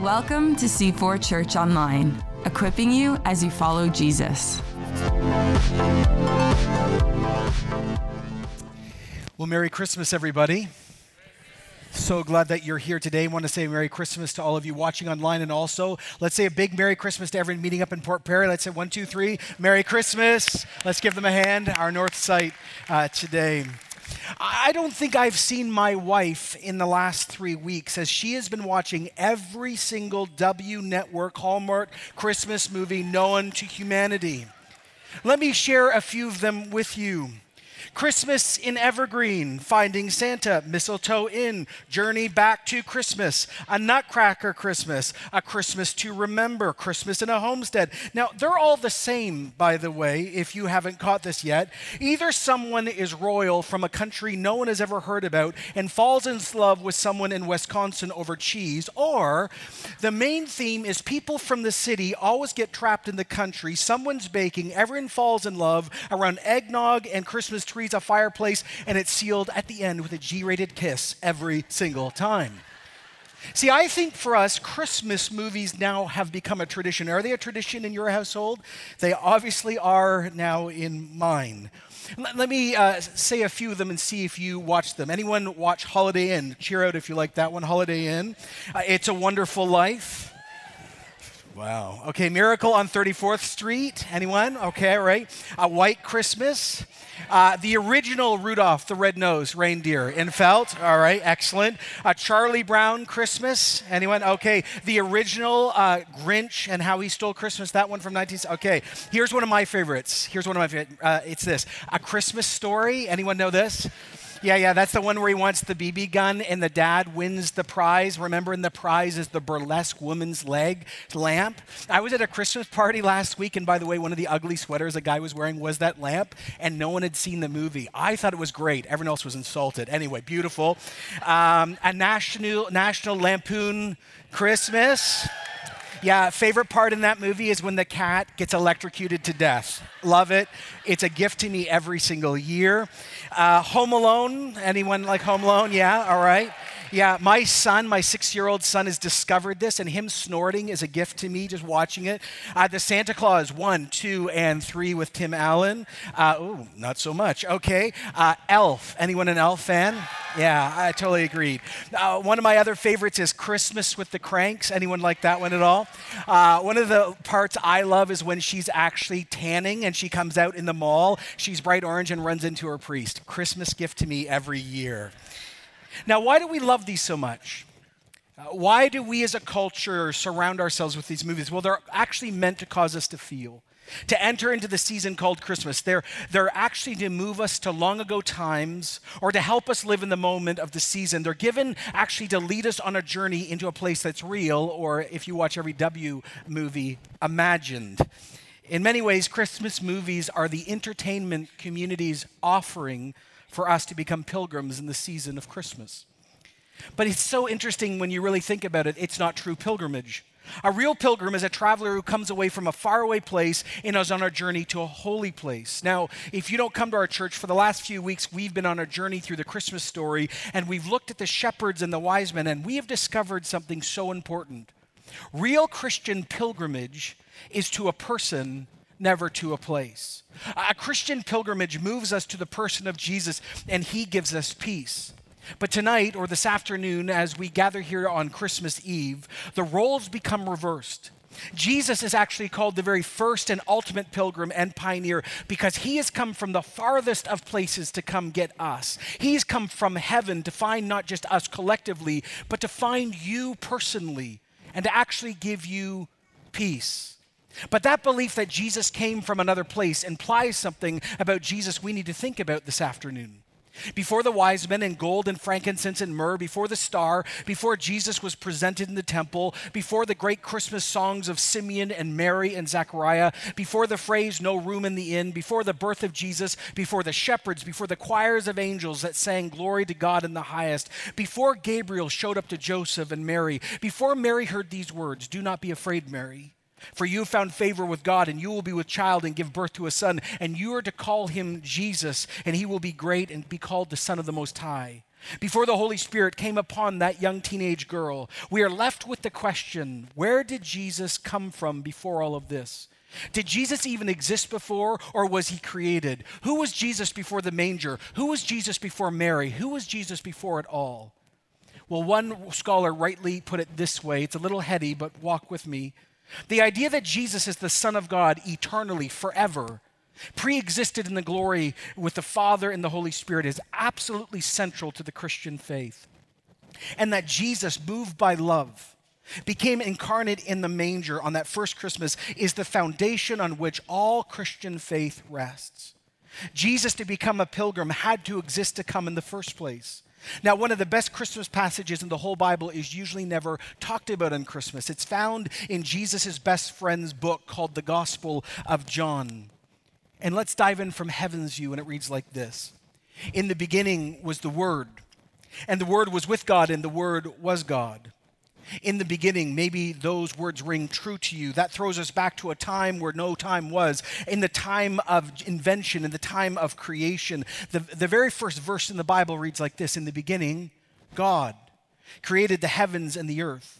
Welcome to C4 Church Online, equipping you as you follow Jesus. Well, Merry Christmas, everybody. So glad that you're here today. I want to say Merry Christmas to all of you watching online, and also let's say a big Merry Christmas to everyone meeting up in Port Perry. Let's say one, two, three, Merry Christmas. Let's give them a hand, our North site uh, today. I don't think I've seen my wife in the last three weeks as she has been watching every single W Network Hallmark Christmas movie known to humanity. Let me share a few of them with you. Christmas in Evergreen, Finding Santa, Mistletoe Inn, Journey Back to Christmas, A Nutcracker Christmas, A Christmas to Remember, Christmas in a Homestead. Now, they're all the same, by the way, if you haven't caught this yet. Either someone is royal from a country no one has ever heard about and falls in love with someone in Wisconsin over cheese, or the main theme is people from the city always get trapped in the country, someone's baking, everyone falls in love around eggnog and Christmas trees a fireplace, and it's sealed at the end with a G rated kiss every single time. See, I think for us, Christmas movies now have become a tradition. Are they a tradition in your household? They obviously are now in mine. Let, me uh, say a few of them and see if you watch them. Anyone watch Holiday Inn? Cheer out if you like that one, Holiday Inn. Uh, it's a Wonderful Life. Wow. Okay, Miracle on 34th Street. Anyone? Okay, right. A White Christmas. Uh, the original Rudolph the Red-Nosed Reindeer in felt. All right, excellent. A Charlie Brown Christmas. Anyone? Okay. The original uh, Grinch and How He Stole Christmas. That one from 19. Okay. Here's one of my favorites. Here's one of my favorites. Uh, it's this. A Christmas Story. Anyone know this? Yeah, yeah, that's the one where he wants the BB gun and the dad wins the prize. Remember, and the prize is the burlesque woman's leg lamp. I was at a Christmas party last week, and by the way, one of the ugly sweaters a guy was wearing was that lamp, and no one had seen the movie. I thought it was great. Everyone else was insulted. Anyway, beautiful. Um, a national National Lampoon Christmas. Yeah, favorite part in that movie is when the cat gets electrocuted to death. Love it. It's a gift to me every single year. Uh, Home Alone. Anyone like Home Alone? Yeah, all right. Yeah, my son, my six year old son, has discovered this, and him snorting is a gift to me just watching it. Uh, the Santa Claus 1, 2, and 3 with Tim Allen. Uh, not so much. Okay. Uh, Elf. Anyone an Elf fan? Yeah, I totally agreed. Uh, one of my other favorites is Christmas with the Cranks. Anyone like that one at all? Uh, one of the parts I love is when she's actually tanning and she comes out in the mall. She's bright orange and runs into her priest. Christmas gift to me every year. Now, why do we love these so much? Uh, why do we as a culture surround ourselves with these movies? Well, they're actually meant to cause us to feel, to enter into the season called Christmas. They're, they're actually to move us to long ago times or to help us live in the moment of the season. They're given actually to lead us on a journey into a place that's real, or if you watch every W movie, imagined. In many ways, Christmas movies are the entertainment community's offering for us to become pilgrims in the season of Christmas. But it's so interesting when you really think about it, it's not true pilgrimage. A real pilgrim is a traveler who comes away from a faraway place and is on a journey to a holy place. Now, if you don't come to our church, for the last few weeks, we've been on a journey through the Christmas story and we've looked at the shepherds and the wise men, and we have discovered something so important. Real Christian pilgrimage is to a person never to a place. A Christian pilgrimage moves us to the person of Jesus, and he gives us peace. But tonight, or this afternoon, as we gather here on Christmas Eve, the roles become reversed. Jesus is actually called the very first and ultimate pilgrim and pioneer because he has come from the farthest of places to come get us. He's come from heaven to find not just us collectively, but to find you personally and to actually give you peace. But that belief that Jesus came from another place implies something about Jesus we need to think about this afternoon. Before the wise men in gold and frankincense and myrrh, before the star, before Jesus was presented in the temple, before the great Christmas songs of Simeon and Mary and Zechariah, before the phrase, no room in the inn, before the birth of Jesus, before the shepherds, before the choirs of angels that sang glory to God in the highest, before Gabriel showed up to Joseph and Mary, before Mary heard these words, Do not be afraid, Mary. For you have found favor with God, and you will be with child and give birth to a son, and you are to call him Jesus, and he will be great and be called the Son of the Most High. before the Holy Spirit came upon that young teenage girl, we are left with the question where did Jesus come from before all of this? Did Jesus even exist before, or was he created? Who was Jesus before the manger? Who was Jesus before Mary? Who was Jesus before it all? Well, one scholar rightly put it this way it's a little heady, but walk with me. The idea that Jesus is the Son of God eternally, forever, pre existed in the glory with the Father and the Holy Spirit, is absolutely central to the Christian faith. And that Jesus, moved by love, became incarnate in the manger on that first Christmas is the foundation on which all Christian faith rests. Jesus, to become a pilgrim, had to exist to come in the first place. Now, one of the best Christmas passages in the whole Bible is usually never talked about on Christmas. It's found in Jesus' best friend's book called the Gospel of John. And let's dive in from heaven's view, and it reads like this In the beginning was the Word, and the Word was with God, and the Word was God in the beginning, maybe those words ring true to you. That throws us back to a time where no time was. In the time of invention, in the time of creation. The, the very first verse in the Bible reads like this In the beginning, God created the heavens and the earth.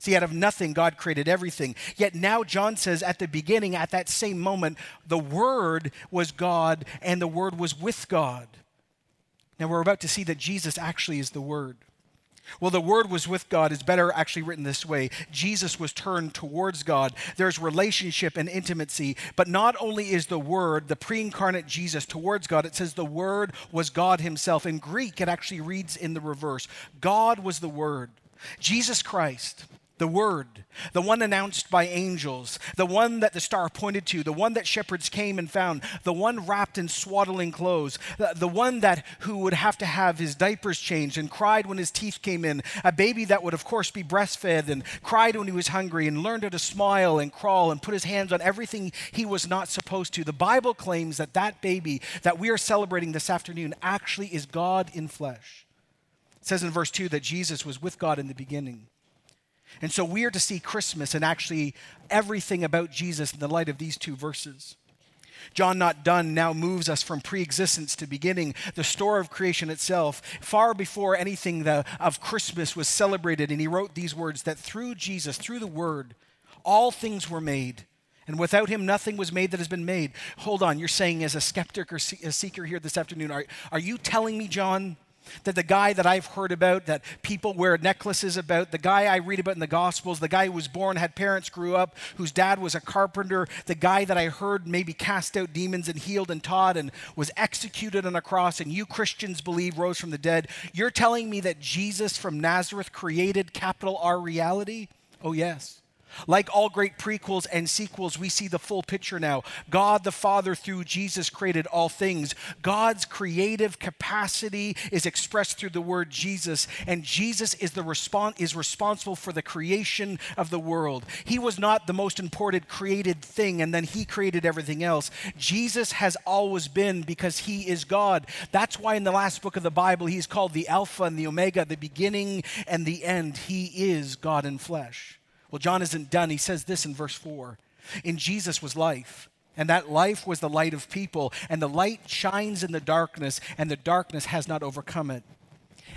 See, out of nothing, God created everything. Yet now, John says at the beginning, at that same moment, the Word was God and the Word was with God. Now, we're about to see that Jesus actually is the Word. Well, the Word was with God is better actually written this way Jesus was turned towards God. There's relationship and intimacy, but not only is the Word, the pre incarnate Jesus, towards God, it says the Word was God Himself. In Greek, it actually reads in the reverse God was the Word. Jesus Christ the Word, the one announced by angels, the one that the star pointed to, the one that shepherds came and found, the one wrapped in swaddling clothes, the, the one that who would have to have his diapers changed and cried when his teeth came in, a baby that would of course be breastfed and cried when he was hungry and learned how to smile and crawl and put his hands on everything he was not supposed to. The Bible claims that that baby that we are celebrating this afternoon actually is God in flesh. It says in verse 2 that Jesus was with God in the beginning. And so we are to see Christmas and actually everything about Jesus in the light of these two verses. John Not Done now moves us from pre existence to beginning, the story of creation itself, far before anything the, of Christmas was celebrated. And he wrote these words that through Jesus, through the Word, all things were made. And without him, nothing was made that has been made. Hold on, you're saying as a skeptic or a seeker here this afternoon, are, are you telling me, John, that the guy that I've heard about, that people wear necklaces about, the guy I read about in the Gospels, the guy who was born, had parents, grew up, whose dad was a carpenter, the guy that I heard maybe cast out demons and healed and taught and was executed on a cross, and you Christians believe rose from the dead. You're telling me that Jesus from Nazareth created capital R reality? Oh, yes. Like all great prequels and sequels, we see the full picture now. God the Father, through Jesus, created all things. God's creative capacity is expressed through the word Jesus, and Jesus is, the respons- is responsible for the creation of the world. He was not the most important created thing, and then He created everything else. Jesus has always been because He is God. That's why in the last book of the Bible, He's called the Alpha and the Omega, the beginning and the end. He is God in flesh. Well, John isn't done. He says this in verse 4 In Jesus was life, and that life was the light of people, and the light shines in the darkness, and the darkness has not overcome it.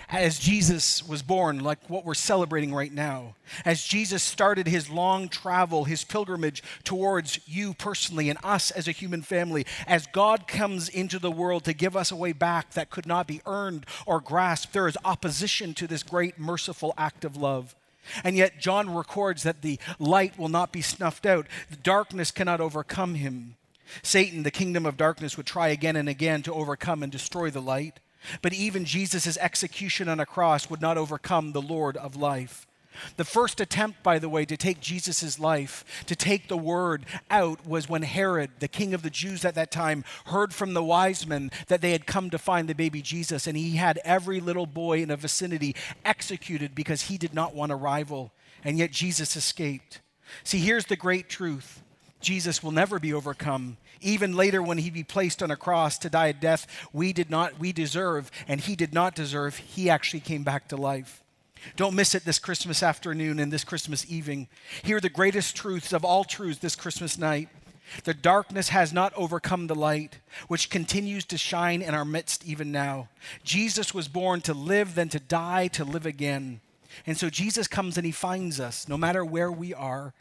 As Jesus was born, like what we're celebrating right now, as Jesus started his long travel, his pilgrimage towards you personally and us as a human family, as God comes into the world to give us a way back that could not be earned or grasped, there is opposition to this great merciful act of love. And yet, John records that the light will not be snuffed out, the darkness cannot overcome him. Satan, the kingdom of darkness, would try again and again to overcome and destroy the light. But even Jesus' execution on a cross would not overcome the Lord of life. The first attempt, by the way, to take Jesus' life, to take the word out, was when Herod, the king of the Jews at that time, heard from the wise men that they had come to find the baby Jesus, and he had every little boy in a vicinity executed because he did not want a rival, and yet Jesus escaped. See, here's the great truth Jesus will never be overcome. Even later, when he'd be placed on a cross to die a death we did not, we deserve, and he did not deserve, he actually came back to life. Don't miss it this Christmas afternoon and this Christmas evening. Hear the greatest truths of all truths this Christmas night. The darkness has not overcome the light, which continues to shine in our midst even now. Jesus was born to live, then to die, to live again. And so Jesus comes and he finds us, no matter where we are.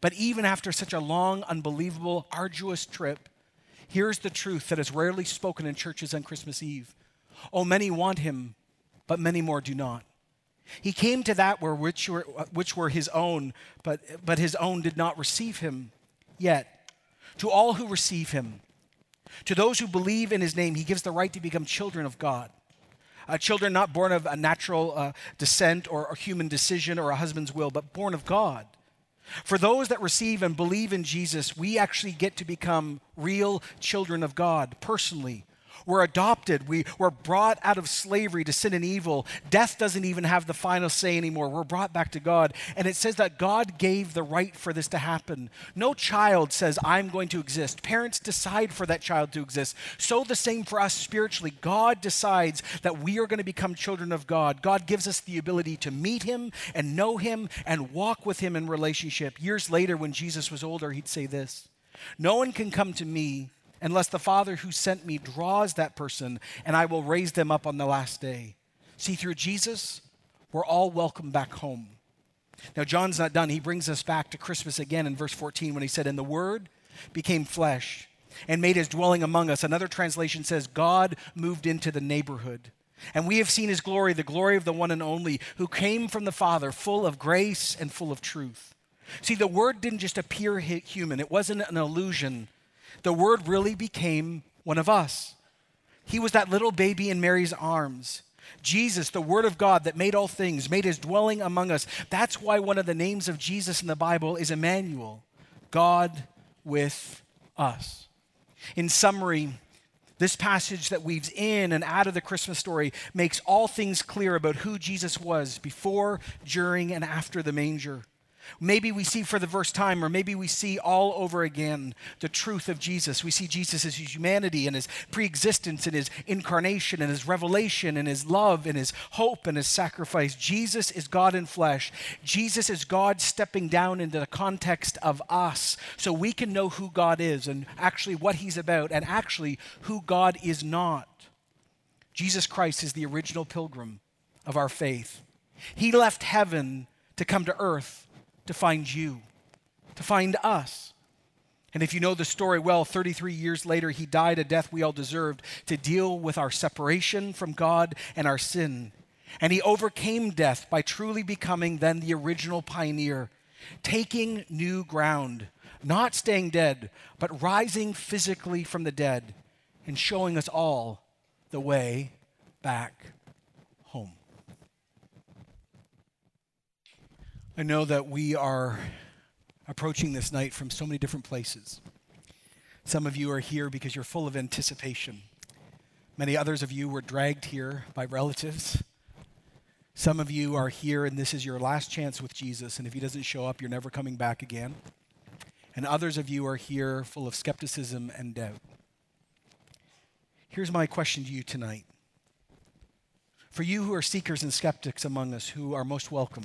But even after such a long, unbelievable, arduous trip, here's the truth that is rarely spoken in churches on Christmas Eve. Oh, many want him, but many more do not. He came to that where which were, which were his own, but, but his own did not receive him yet to all who receive him. To those who believe in his name, he gives the right to become children of God. Uh, children not born of a natural uh, descent or a human decision or a husband's will, but born of God. For those that receive and believe in Jesus, we actually get to become real children of God personally, we're adopted. We, we're brought out of slavery to sin and evil. Death doesn't even have the final say anymore. We're brought back to God. And it says that God gave the right for this to happen. No child says, I'm going to exist. Parents decide for that child to exist. So the same for us spiritually. God decides that we are going to become children of God. God gives us the ability to meet Him and know Him and walk with Him in relationship. Years later, when Jesus was older, he'd say this No one can come to me unless the Father who sent me draws that person, and I will raise them up on the last day. See, through Jesus, we're all welcome back home. Now, John's not done. He brings us back to Christmas again in verse 14 when he said, And the Word became flesh and made his dwelling among us. Another translation says, God moved into the neighborhood. And we have seen his glory, the glory of the one and only, who came from the Father, full of grace and full of truth. See, the Word didn't just appear human, it wasn't an illusion the Word really became one of us. He was that little baby in Mary's arms. Jesus, the Word of God that made all things, made his dwelling among us. That's why one of the names of Jesus in the Bible is Emmanuel, God with us. In summary, this passage that weaves in and out of the Christmas story makes all things clear about who Jesus was before, during, and after the manger. Maybe we see for the first time, or maybe we see all over again the truth of Jesus. We see Jesus' as his humanity and his preexistence and his incarnation and his revelation and his love and his hope and his sacrifice. Jesus is God in flesh. Jesus is God stepping down into the context of us so we can know who God is and actually what he's about and actually who God is not. Jesus Christ is the original pilgrim of our faith. He left heaven to come to earth to find you, to find us. And if you know the story well, 33 years later, he died a death we all deserved to deal with our separation from God and our sin. And he overcame death by truly becoming then the original pioneer, taking new ground, not staying dead, but rising physically from the dead and showing us all the way back home. I know that we are approaching this night from so many different places. Some of you are here because you're full of anticipation. Many others of you were dragged here by relatives. Some of you are here and this is your last chance with Jesus, and if he doesn't show up, you're never coming back again. And others of you are here full of skepticism and doubt. Here's my question to you tonight. For you who are seekers and skeptics among us, who are most welcome,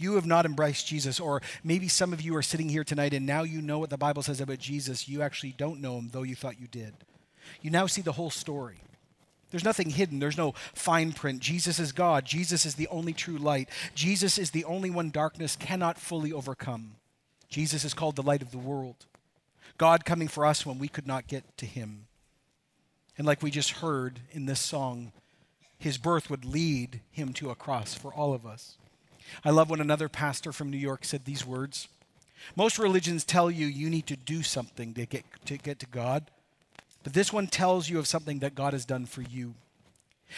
you have not embraced Jesus, or maybe some of you are sitting here tonight and now you know what the Bible says about Jesus. You actually don't know him, though you thought you did. You now see the whole story. There's nothing hidden. There's no fine print. Jesus is God. Jesus is the only true light. Jesus is the only one darkness cannot fully overcome. Jesus is called the light of the world. God coming for us when we could not get to him. And like we just heard in this song, his birth would lead him to a cross for all of us. I love when another pastor from New York said these words. Most religions tell you you need to do something to get to, get to God, but this one tells you of something that God has done for you.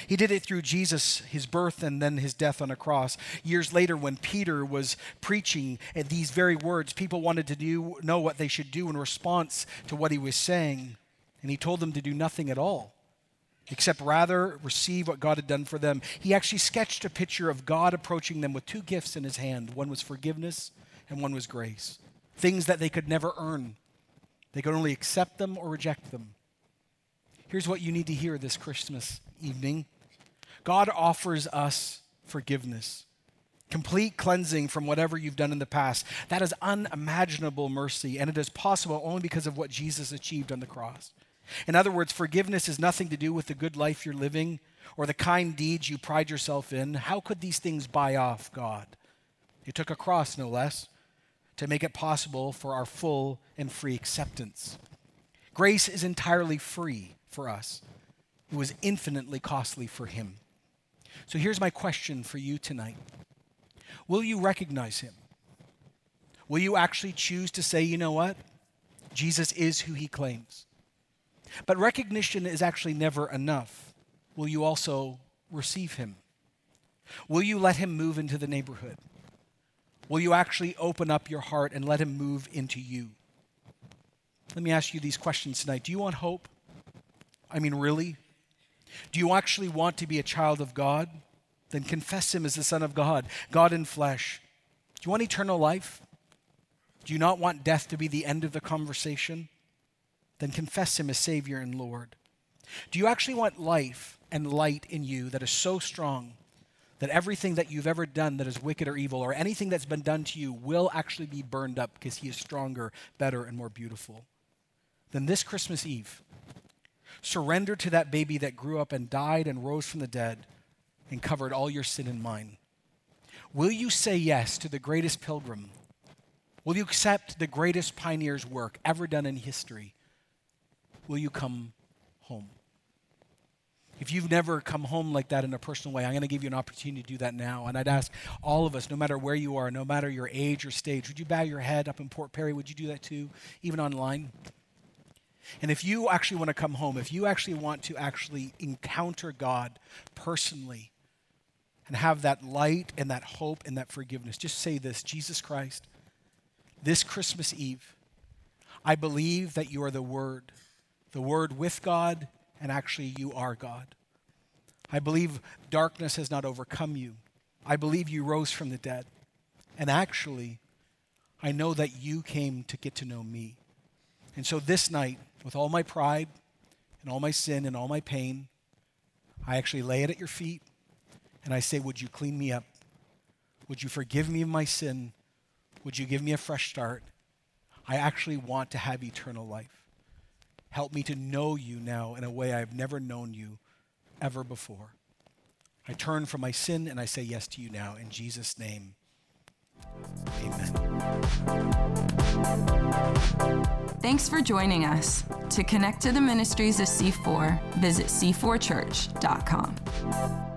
He did it through Jesus, his birth, and then his death on a cross. Years later, when Peter was preaching these very words, people wanted to do, know what they should do in response to what he was saying, and he told them to do nothing at all except rather receive what God had done for them. He actually sketched a picture of God approaching them with two gifts in his hand one was forgiveness, and one was grace. Things that they could never earn, they could only accept them or reject them. Here's what you need to hear this Christmas evening God offers us forgiveness. complete cleansing from whatever you've done in the past. That is unimaginable mercy, and it is possible only because of what Jesus achieved on the cross. In other words, forgiveness has nothing to do with the good life you're living or the kind deeds you pride yourself in. How could these things buy off God? He took a cross, no less, to make it possible for our full and free acceptance. Grace is entirely free for us. It was infinitely costly for him. So here's my question for you tonight Will you recognize him? Will you actually choose to say, you know what? Jesus is who he claims. But recognition is actually never enough. Will you also receive him? Will you let him move into the neighborhood? Will you actually open up your heart and let him move into you? Let me ask you these questions tonight. Do you want hope? I mean, really? Do you actually want to be a child of God? Then confess him as the Son of God, God in flesh. Do you want eternal life? Do you not want death to be the end of the conversation? Then confess him as Savior and Lord. Do you actually want life and light in you that is so strong that everything that you've ever done that is wicked or evil, or anything that's been done to you, will actually be burned up because he is stronger, better, and more beautiful? Then this Christmas Eve, surrender to that baby that grew up and died and rose from the dead and covered all your sin and mine? Will you say yes to the greatest pilgrim? Will you accept the greatest pioneer's work ever done in history? Will you come home? If you've never come home like that in a personal way, I'm going to give you an opportunity to do that now. And I'd ask all of us, no matter where you are, no matter your age or stage, would you bow your head up in Port Perry? Would you do that too, even online? And if you actually want to come home, if you actually want to actually encounter God personally, and have that light and that hope and that forgiveness, just say this Jesus Christ, this Christmas Eve, I believe that you are the Word, the Word with God, and actually you are God. I believe darkness has not overcome you. I believe you rose from the dead. And actually, I know that you came to get to know me. And so this night, with all my pride and all my sin and all my pain, I actually lay it at your feet and I say, Would you clean me up? Would you forgive me of my sin? Would you give me a fresh start? I actually want to have eternal life. Help me to know you now in a way I've never known you ever before. I turn from my sin and I say yes to you now. In Jesus' name, amen. Thanks for joining us. To connect to the ministries of C4, visit c4church.com.